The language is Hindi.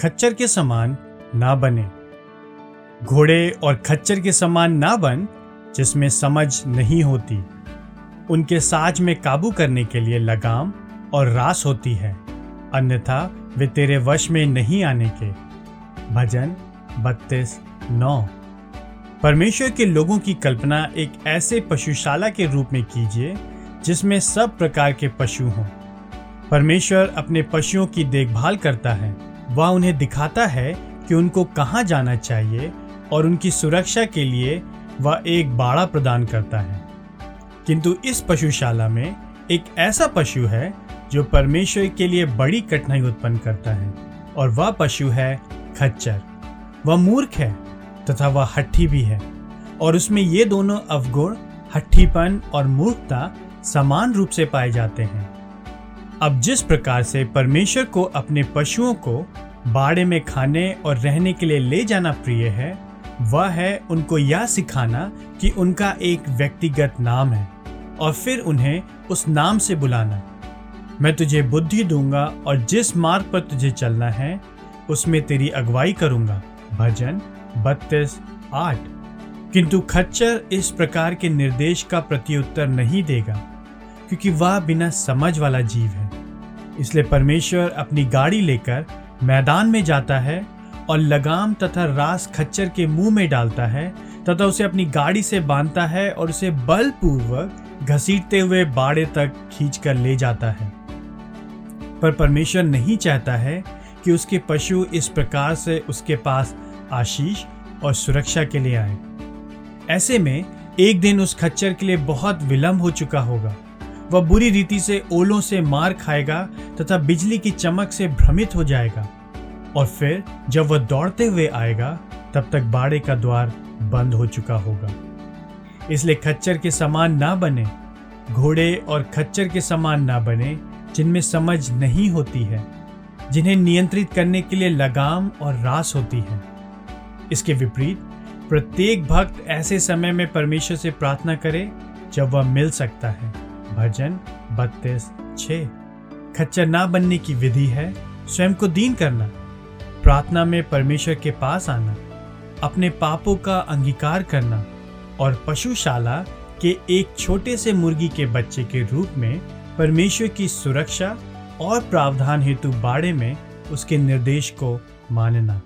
खच्चर के समान ना बने। घोड़े और खच्चर के समान ना बन, जिसमें समझ नहीं होती। उनके साज में काबू करने के लिए लगाम और रास होती है, अन्यथा वे तेरे वश में नहीं आने के। भजन बत्तीस, नौ। परमेश्वर के लोगों की कल्पना एक ऐसे पशुशाला के रूप में कीजिए, जिसमें सब प्रकार के पशु हों। परमेश्वर अपने पशुओं की देखभाल करता है। वह उन्हें दिखाता है कि उनको कहाँ जाना चाहिए और उनकी सुरक्षा के लिए वह एक बाड़ा प्रदान करता है। किंतु इस पशुशाला में एक ऐसा पशु है जो परमेश्वर के लिए बड़ी कठिनाई उत्पन्न करता है और वह पशु है खच्चर। वह मूर्ख है तथा वह हट्ठी भी है और उसमें ये दोनों अवगुण, हट्ठीपन और मूर्खता समान रूप से पाए जाते हैं। अब जिस प्रकार से परमेश्वर को अपने पशुओं को बाड़े में खाने और रहने के लिए ले जाना प्रिय है, वह है उनको यह सिखाना कि उनका एक व्यक्तिगत नाम है और फिर उन्हें उस नाम से बुलाना। मैं तुझे बुद्धि दूँगा और जिस मार्ग पर तुझे चलना है, उसमें तेरी अगुवाई करूँगा। भजन, बत्तीस, आठ। किंतु खच्चर इस प्रकार के निर्देश का प्रत्युत्तर नहीं देगा, क्योंकि वह बिना समझ वाला जीव है। इसलिए परमेश्वर अपनी गाड़ी लेकर मैदान में जाता है और लगाम तथा रास खच्चर के मुँह में डालता है तथा उसे अपनी गाड़ी से बांधता है और उसे बलपूर्वक घसीटते हुए बाड़े तक खींच कर ले जाता है। पर परमेश्वर नहीं चाहता है कि उसके पशु इस प्रकार से उसके पास आशीष और सुरक्षा के लिए आए। ऐसे में एक दिन उस खच्चर के लिए बहुत विलंब हो चुका होगा। वह बुरी रीति से ओलों से मार खाएगा तथा बिजली की चमक से भ्रमित हो जाएगा। और फिर जब वह दौड़ते हुए आएगा, तब तक बाड़े का द्वार बंद हो चुका होगा। इसलिए खच्चर के समान ना बने, घोड़े और खच्चर के समान ना बने, जिनमें समझ नहीं होती है, जिन्हें नियंत्रित करने के लिए लगाम और रास होती है। इसके विपरीत, प्रत्येक भक्त ऐसे समय में परमेश्वर से प्रार्थना करे जब वह मिल सकता है। भजन बत्तीस छ खच्चर ना बनने की विधि है स्वयं को दीन करना। प्रार्थना में परमेश्वर के पास आना, अपने पापों का अंगीकार करना और पशुशाला के एक छोटे से मुर्गी के बच्चे के रूप में परमेश्वर की सुरक्षा और प्रावधान हेतु बाड़े में उसके निर्देश को मानना।